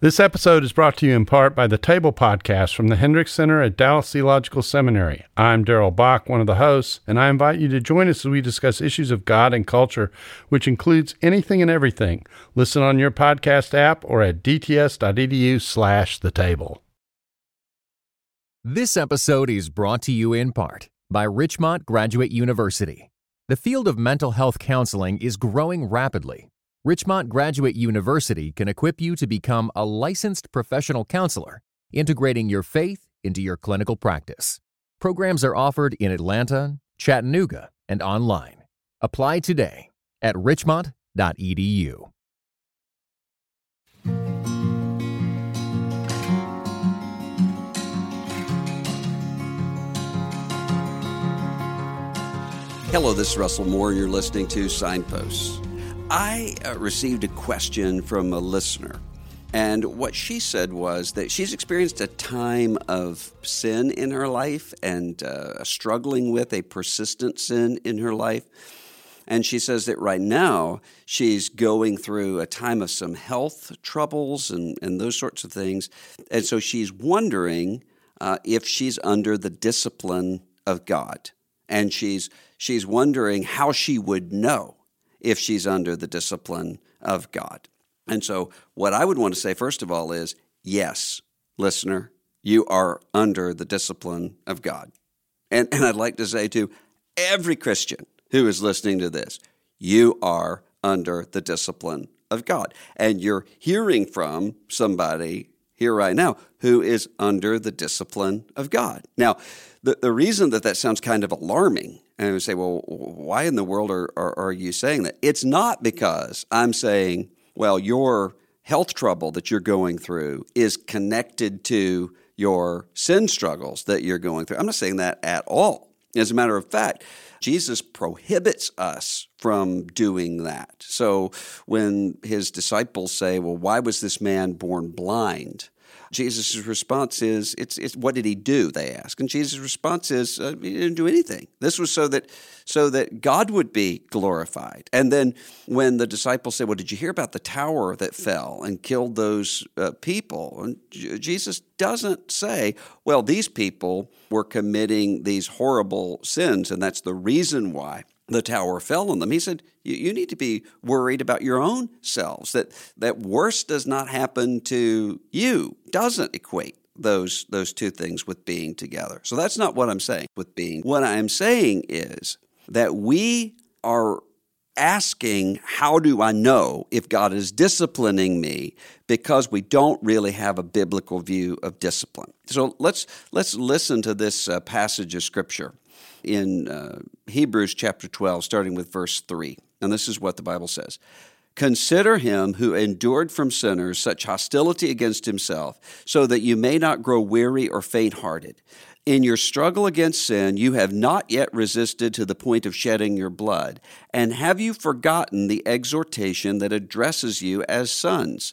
This episode is brought to you in part by the Table Podcast from the Hendricks Center at Dallas Theological Seminary. I'm Darrell Bock, one of the hosts, and I invite you to join us as we discuss issues of God and culture, which includes anything and everything. Listen on your podcast app or at dts.edu slash the table. This episode is brought to you in part by Richmont Graduate University. The field of mental health counseling is growing rapidly Richmont Graduate University can equip you to become a licensed professional counselor, integrating your faith into your clinical practice. Programs are offered in Atlanta, Chattanooga, and online. Apply today at richmont.edu. Hello, this is Russell Moore. You're listening to Signposts. I uh, received a question from a listener. And what she said was that she's experienced a time of sin in her life and uh, struggling with a persistent sin in her life. And she says that right now she's going through a time of some health troubles and, and those sorts of things. And so she's wondering uh, if she's under the discipline of God. And she's, she's wondering how she would know if she's under the discipline of God. And so, what I would want to say, first of all, is yes, listener, you are under the discipline of God. And, and I'd like to say to every Christian who is listening to this, you are under the discipline of God. And you're hearing from somebody here right now who is under the discipline of God. Now, the, the reason that that sounds kind of alarming, and I say, well, why in the world are, are, are you saying that? It's not because I'm saying, well, your health trouble that you're going through is connected to your sin struggles that you're going through. I'm not saying that at all. As a matter of fact, Jesus prohibits us from doing that. So when his disciples say, Well, why was this man born blind? Jesus' response is, it's, it's, what did he do? They ask. And Jesus' response is, uh, he didn't do anything. This was so that, so that God would be glorified. And then when the disciples say, well, did you hear about the tower that fell and killed those uh, people? And Jesus doesn't say, well, these people were committing these horrible sins, and that's the reason why the tower fell on them. He said, you, need to be worried about your own selves, that, that worse does not happen to you, doesn't equate those, those two things with being together. So that's not what I'm saying with being. What I'm saying is that we are asking, How do I know if God is disciplining me? Because we don't really have a biblical view of discipline. So let's, let's listen to this uh, passage of Scripture in uh, Hebrews chapter 12, starting with verse 3. And this is what the Bible says Consider him who endured from sinners such hostility against himself, so that you may not grow weary or faint hearted. In your struggle against sin, you have not yet resisted to the point of shedding your blood. And have you forgotten the exhortation that addresses you as sons?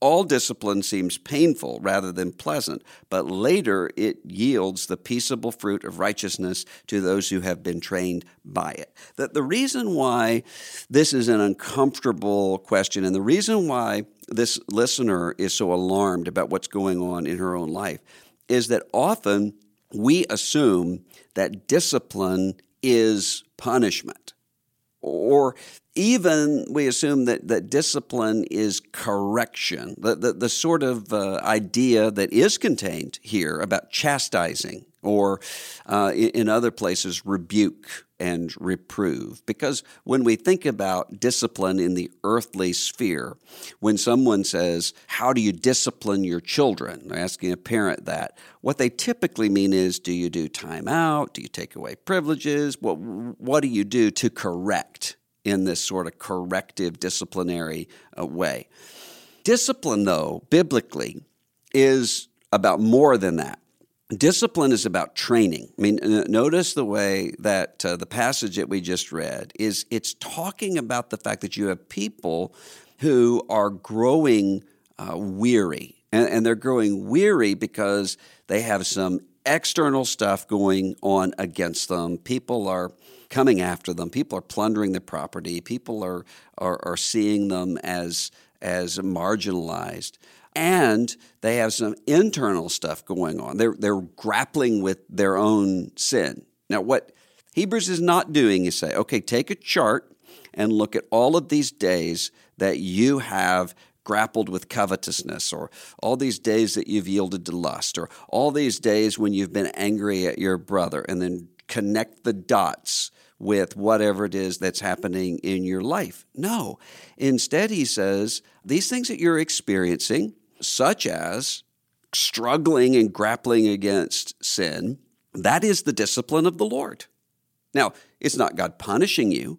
all discipline seems painful rather than pleasant, but later it yields the peaceable fruit of righteousness to those who have been trained by it. That the reason why this is an uncomfortable question and the reason why this listener is so alarmed about what's going on in her own life is that often we assume that discipline is punishment or even we assume that, that discipline is correction, the, the, the sort of uh, idea that is contained here about chastising or uh, in, in, other places, rebuke. And reprove. Because when we think about discipline in the earthly sphere, when someone says, How do you discipline your children? They're asking a parent that. What they typically mean is, Do you do time out? Do you take away privileges? What, what do you do to correct in this sort of corrective disciplinary uh, way? Discipline, though, biblically, is about more than that. Discipline is about training. I mean, notice the way that uh, the passage that we just read is it's talking about the fact that you have people who are growing uh, weary. And, and they're growing weary because they have some external stuff going on against them. People are coming after them. People are plundering their property. People are, are, are seeing them as, as marginalized and they have some internal stuff going on. They're, they're grappling with their own sin. Now, what Hebrews is not doing is say, okay, take a chart and look at all of these days that you have grappled with covetousness, or all these days that you've yielded to lust, or all these days when you've been angry at your brother, and then connect the dots with whatever it is that's happening in your life. No. Instead, he says, these things that you're experiencing, such as struggling and grappling against sin, that is the discipline of the Lord. Now, it's not God punishing you,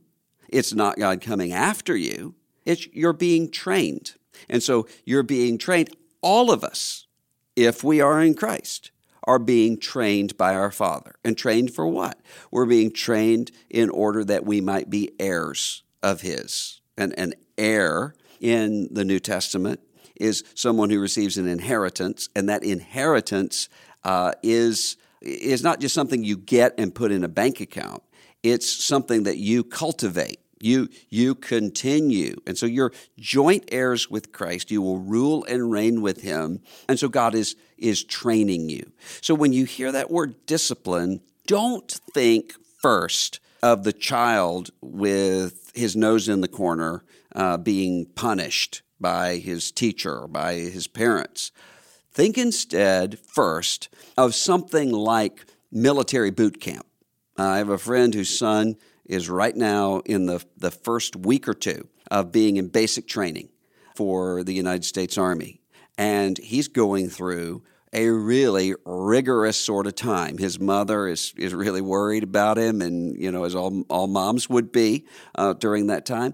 it's not God coming after you, it's you're being trained. And so you're being trained, all of us, if we are in Christ, are being trained by our Father. And trained for what? We're being trained in order that we might be heirs of His. And an heir in the New Testament is someone who receives an inheritance, and that inheritance uh, is is not just something you get and put in a bank account. It's something that you cultivate. You you continue, and so you're joint heirs with Christ. You will rule and reign with Him, and so God is is training you. So when you hear that word discipline, don't think first of the child with his nose in the corner uh, being punished by his teacher by his parents. Think instead first of something like military boot camp. I have a friend whose son is right now in the, the first week or two of being in basic training for the United States Army. And he's going through a really rigorous sort of time. His mother is, is really worried about him, and, you know, as all, all moms would be uh, during that time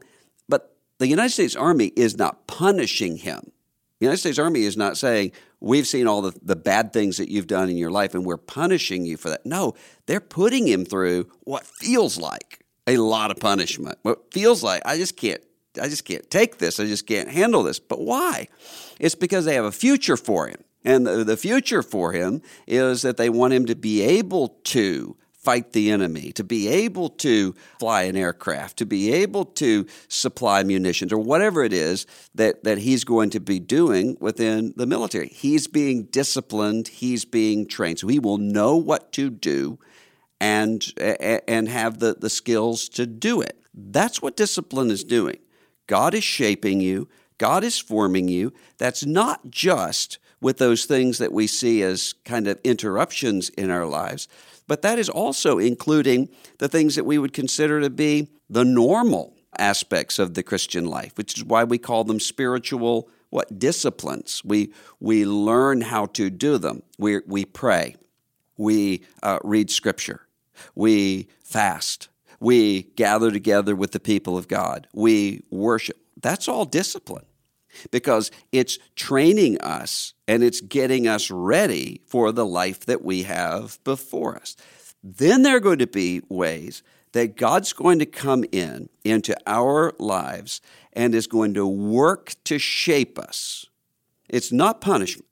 the United States Army is not punishing him. The United States Army is not saying, We've seen all the, the bad things that you've done in your life and we're punishing you for that. No, they're putting him through what feels like a lot of punishment. What feels like, I just can't. I just can't take this. I just can't handle this. But why? It's because they have a future for him. And the, the future for him is that they want him to be able to fight the enemy, to be able to fly an aircraft, to be able to supply munitions, or whatever it is that, that he's going to be doing within the military. He's being disciplined, he's being trained. So he will know what to do and, and have the, the skills to do it. That's what discipline is doing. God is shaping you, God is forming you. That's not just with those things that we see as kind of interruptions in our lives. But that is also including the things that we would consider to be the normal aspects of the Christian life, which is why we call them spiritual what disciplines. We we learn how to do them. We we pray, we uh, read Scripture, we fast, we gather together with the people of God, we worship. That's all discipline because it's training us and it's getting us ready for the life that we have before us. Then there are going to be ways that God's going to come in into our lives and is going to work to shape us. It's not punishment.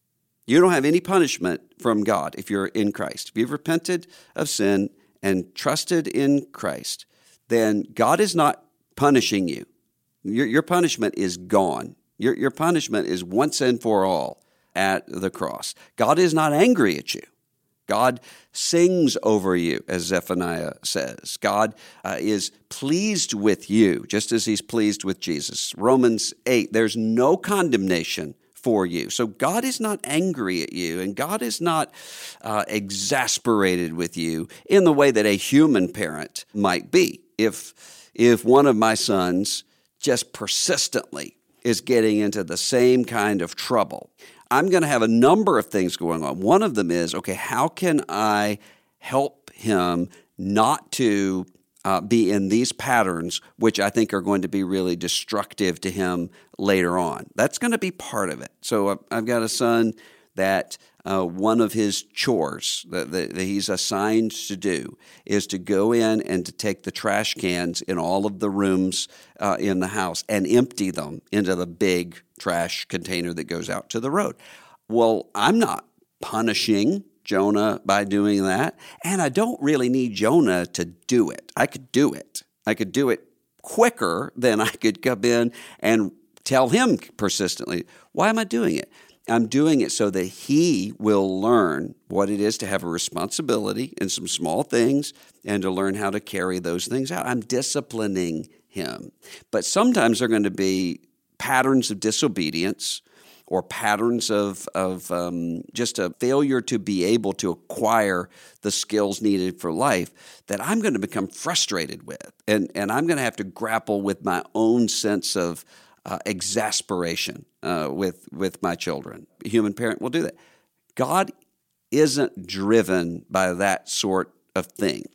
You don't have any punishment from God if you're in Christ. If you've repented of sin and trusted in Christ, then God is not punishing you. Your, your punishment is gone. Your, your punishment is once and for all at the cross. God is not angry at you. God sings over you, as Zephaniah says. God uh, is pleased with you, just as he's pleased with Jesus. Romans 8, there's no condemnation for you. So God is not angry at you, and God is not uh, exasperated with you in the way that a human parent might be. If if one of my sons just persistently is getting into the same kind of trouble, I'm going to have a number of things going on. One of them is okay, how can I help him not to uh, be in these patterns, which I think are going to be really destructive to him later on. That's going to be part of it. So I've got a son that uh, one of his chores that, that, he's assigned to do is to go in and to take the trash cans in all of the rooms uh, in the house and empty them into the big trash container that goes out to the road. Well, I'm not punishing Jonah by doing that. And I don't really need Jonah to do it. I could do it. I could do it quicker than I could come in and tell him persistently, why am I doing it? I'm doing it so that he will learn what it is to have a responsibility in some small things and to learn how to carry those things out. I'm disciplining him. But sometimes they're going to be patterns of disobedience or patterns of, of um, just a failure to be able to acquire the skills needed for life that I'm going to become frustrated with. And, and I'm going to have to grapple with my own sense of uh, exasperation uh, with, with my children. A human parent will do that. God isn't driven by that sort of thing.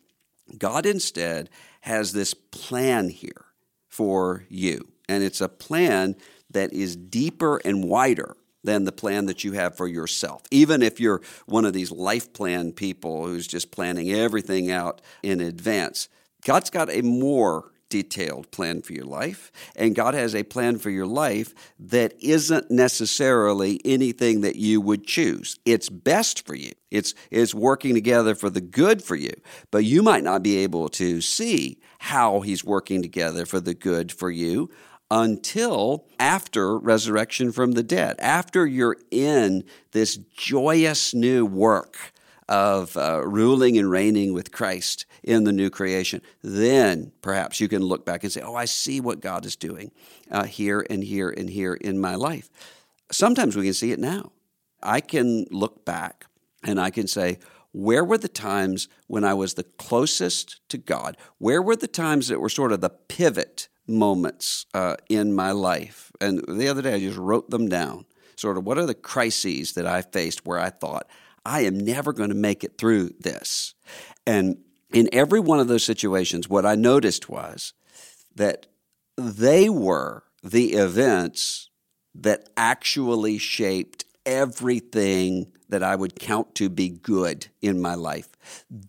God instead has this plan here for you. And it's a plan that is deeper and wider than the plan that you have for yourself. Even if you're one of these life plan people who's just planning everything out in advance, God's got a more detailed plan for your life, and God has a plan for your life that isn't necessarily anything that you would choose. It's best for you. It's it's working together for the good for you, but you might not be able to see how he's working together for the good for you until after resurrection from the dead, after you're in this joyous new work of uh, ruling and reigning with Christ in the new creation, then perhaps you can look back and say, Oh, I see what God is doing uh, here and here and here in my life. Sometimes we can see it now. I can look back and I can say, where were the times when I was the closest to God? Where were the times that were sort of the pivot moments uh, in my life. And the other day, I just wrote them down. Sort of, what are the crises that I faced where I thought, I am never going to make it through this? And in every one of those situations, what I noticed was that they were the events that actually shaped everything that I would count to be good in my life.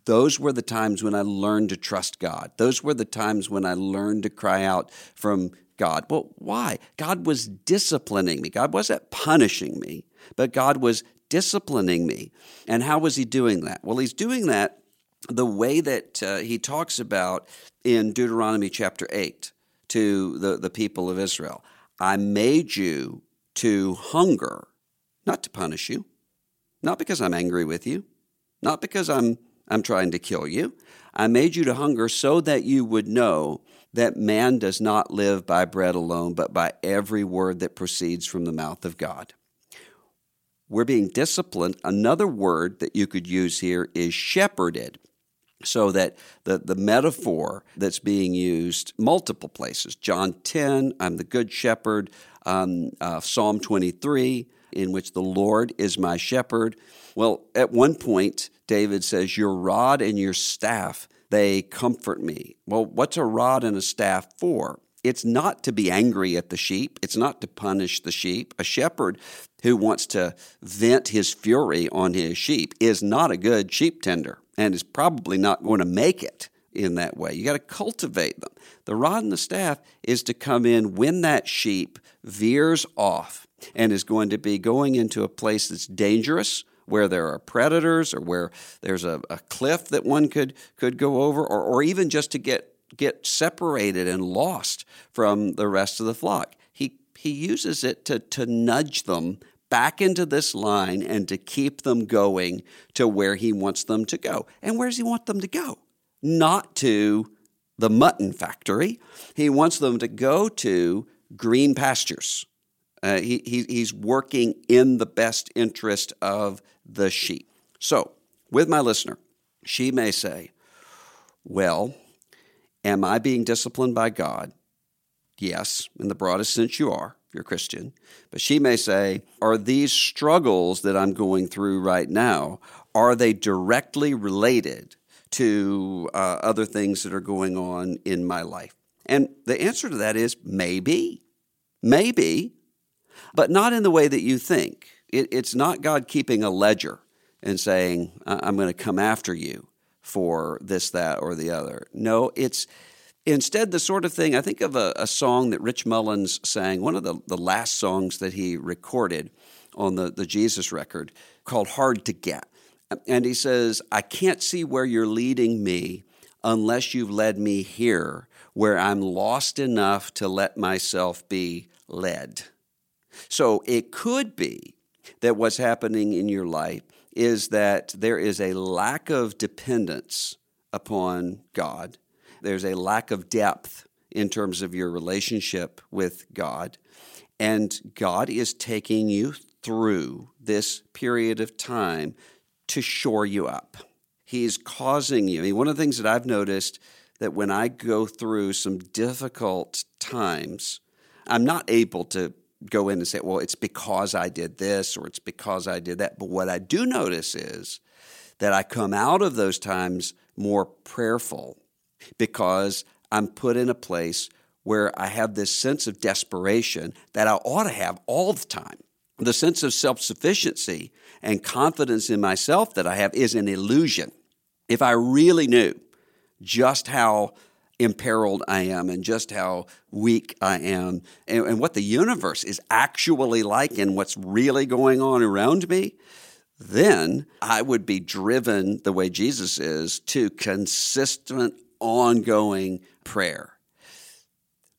Those were the times when I learned to trust God. Those were the times when I learned to cry out from God. Well, why? God was disciplining me. God wasn't punishing me, but God was disciplining me. And how was He doing that? Well, He's doing that the way that uh, He talks about in Deuteronomy chapter 8 to the, the people of Israel. I made you to hunger, not to punish you not because I'm angry with you, not because I'm, I'm trying to kill you. I made you to hunger so that you would know that man does not live by bread alone, but by every word that proceeds from the mouth of God. We're being disciplined. Another word that you could use here is shepherded. So that the, the metaphor that's being used multiple places John 10, I'm the good shepherd, um, uh, Psalm 23, in which the Lord is my shepherd. Well, at one point, David says, Your rod and your staff, they comfort me. Well, what's a rod and a staff for? It's not to be angry at the sheep. It's not to punish the sheep. A shepherd who wants to vent his fury on his sheep is not a good sheep tender and is probably not going to make it in that way. You got to cultivate them. The rod and the staff is to come in when that sheep veers off and is going to be going into a place that's dangerous where there are predators or where there's a, a cliff that one could could go over or, or even just to get get separated and lost from the rest of the flock. He he uses it to to nudge them back into this line and to keep them going to where he wants them to go. And where does he want them to go? Not to the mutton factory. He wants them to go to green pastures Uh, he, he, he's working in the best interest of the sheep. So, with my listener, she may say, Well, am I being disciplined by God? Yes, in the broadest sense, you are. You're a Christian. But she may say, Are these struggles that I'm going through right now, are they directly related to uh, other things that are going on in my life? And the answer to that is maybe. Maybe, but not in the way that you think. It, it's not God keeping a ledger and saying, I'm going to come after you for this, that, or the other. No, it's instead the sort of thing. I think of a, a song that Rich Mullins sang, one of the, the last songs that he recorded on the, the Jesus record called Hard to Get. And he says, I can't see where you're leading me unless you've led me here where I'm lost enough to let myself be led. So it could be that what's happening in your life is that there is a lack of dependence upon God. There's a lack of depth in terms of your relationship with God. And God is taking you through this period of time to shore you up. He's causing you. I mean, one of the things that I've noticed that when I go through some difficult times, I'm not able to go in and say, well, it's because I did this or it's because I did that. But what I do notice is that I come out of those times more prayerful because I'm put in a place where I have this sense of desperation that I ought to have all the time. The sense of self sufficiency and confidence in myself that I have is an illusion. If I really knew just how imperiled I am and just how weak I am and, and, what the universe is actually like and what's really going on around me, then I would be driven the way Jesus is to consistent, ongoing prayer.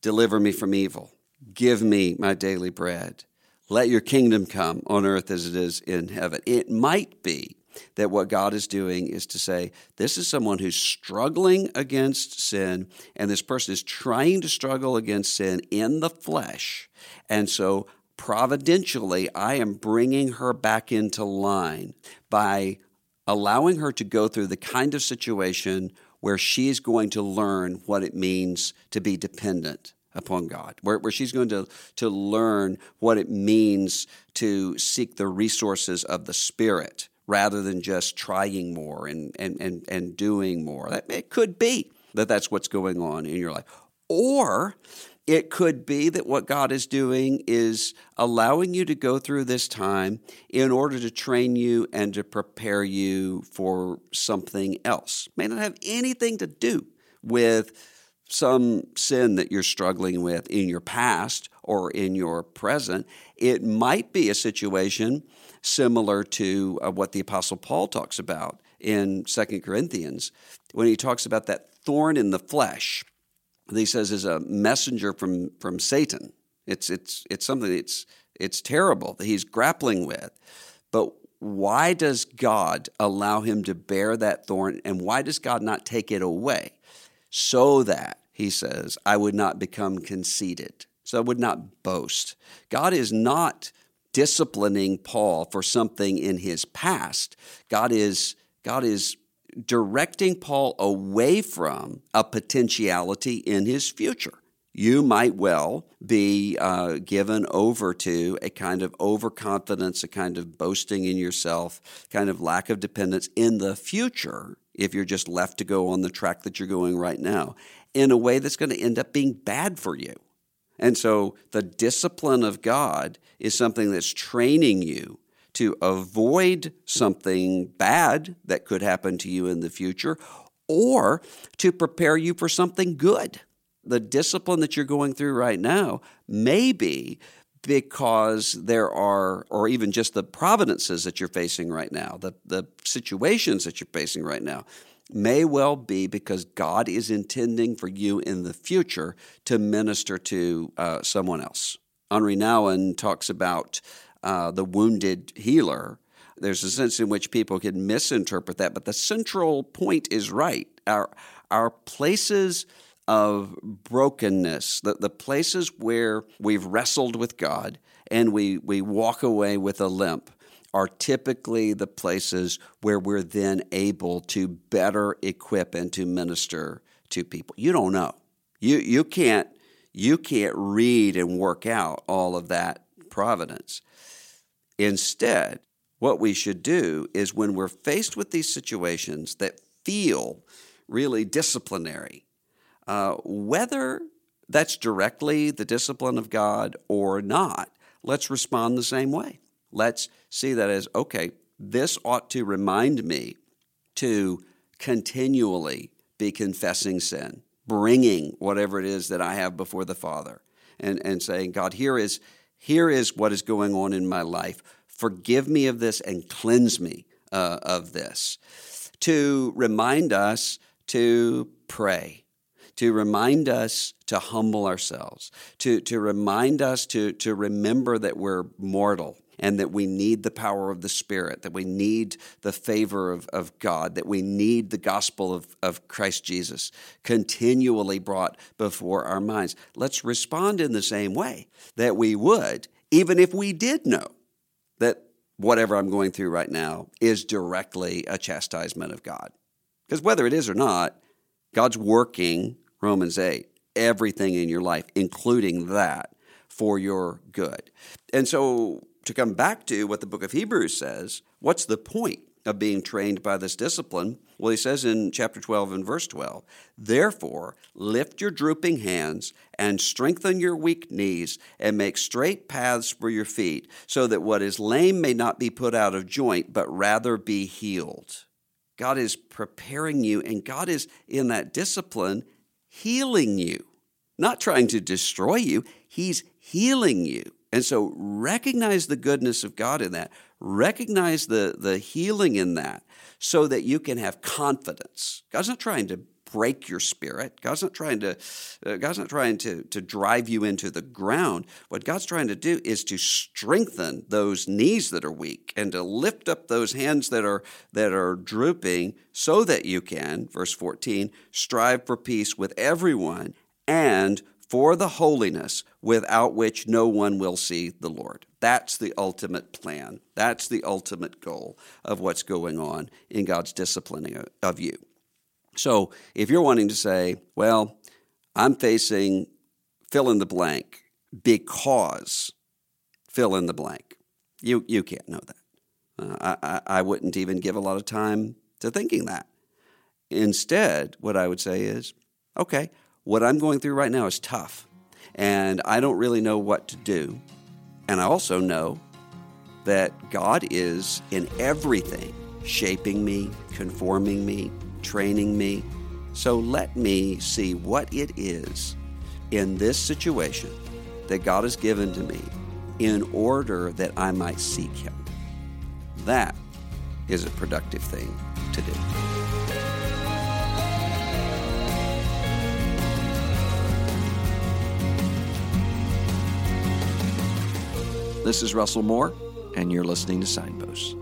Deliver me from evil. Give me my daily bread. Let your kingdom come on earth as it is in heaven. It might be that what God is doing is to say, this is someone who's struggling against sin, and this person is trying to struggle against sin in the flesh. And so, providentially, I am bringing her back into line by allowing her to go through the kind of situation where she's going to learn what it means to be dependent upon God, where, where she's going to, to learn what it means to seek the resources of the Spirit rather than just trying more and, and, and, and doing more. It could be that that's what's going on in your life. Or it could be that what God is doing is allowing you to go through this time in order to train you and to prepare you for something else. It may not have anything to do with some sin that you're struggling with in your past or in your present. It might be a situation similar to uh, what the Apostle Paul talks about in Second Corinthians when he talks about that thorn in the flesh. He says is a messenger from, from Satan. It's, it's, it's something that's it's terrible that he's grappling with. But why does God allow him to bear that thorn and why does God not take it away? So that, he says, I would not become conceited. So I would not boast. God is not disciplining Paul for something in his past. God is, God is directing Paul away from a potentiality in his future. You might well be uh, given over to a kind of overconfidence, a kind of boasting in yourself, kind of lack of dependence in the future if you're just left to go on the track that you're going right now in a way that's going to end up being bad for you. And so the discipline of God is something that's training you to avoid something bad that could happen to you in the future or to prepare you for something good. The discipline that you're going through right now may be because there are, or even just the providences that you're facing right now, the, the situations that you're facing right now may well be because God is intending for you in the future to minister to uh, someone else. Henri Nouwen talks about uh, the wounded healer. There's a sense in which people can misinterpret that, but the central point is right. Our, our places of brokenness, the, the places where we've wrestled with God and we, we walk away with a limp are typically the places where we're then able to better equip and to minister to people. You don't know. You, you, can't, you can't read and work out all of that providence. Instead, what we should do is when we're faced with these situations that feel really disciplinary, uh, whether that's directly the discipline of God or not, let's respond the same way. Let's see that as okay, this ought to remind me to continually be confessing sin, bringing whatever it is that I have before the Father, and, and saying, God, here is, here is what is going on in my life. Forgive me of this and cleanse me uh, of this. To remind us to pray, to remind us to humble ourselves, to, to remind us to, to remember that we're mortal and that we need the power of the Spirit, that we need the favor of, of God, that we need the gospel of, of Christ Jesus continually brought before our minds. Let's respond in the same way that we would, even if we did know that whatever I'm going through right now is directly a chastisement of God. Because whether it is or not, God's working, Romans 8, everything in your life, including that, for your good. And so to come back to what the book of Hebrews says, what's the point of being trained by this discipline? Well, he says in chapter 12 and verse 12, Therefore, lift your drooping hands and strengthen your weak knees and make straight paths for your feet, so that what is lame may not be put out of joint, but rather be healed. God is preparing you, and God is in that discipline healing you, not trying to destroy you. He's healing you. And so recognize the goodness of God in that. Recognize the, the healing in that so that you can have confidence. God's not trying to break your spirit. God's not trying to uh, God's not trying to to drive you into the ground. What God's trying to do is to strengthen those knees that are weak and to lift up those hands that are that are drooping so that you can verse 14 strive for peace with everyone and for the holiness without which no one will see the Lord. That's the ultimate plan. That's the ultimate goal of what's going on in God's disciplining of you. So if you're wanting to say, well, I'm facing fill in the blank because fill in the blank, you, you can't know that. Uh, I, I wouldn't even give a lot of time to thinking that. Instead, what I would say is, okay, what I'm going through right now is tough, and I don't really know what to do. And I also know that God is in everything, shaping me, conforming me, training me. So let me see what it is in this situation that God has given to me in order that I might seek Him. That is a productive thing to do. This is Russell Moore, and you're listening to Signposts.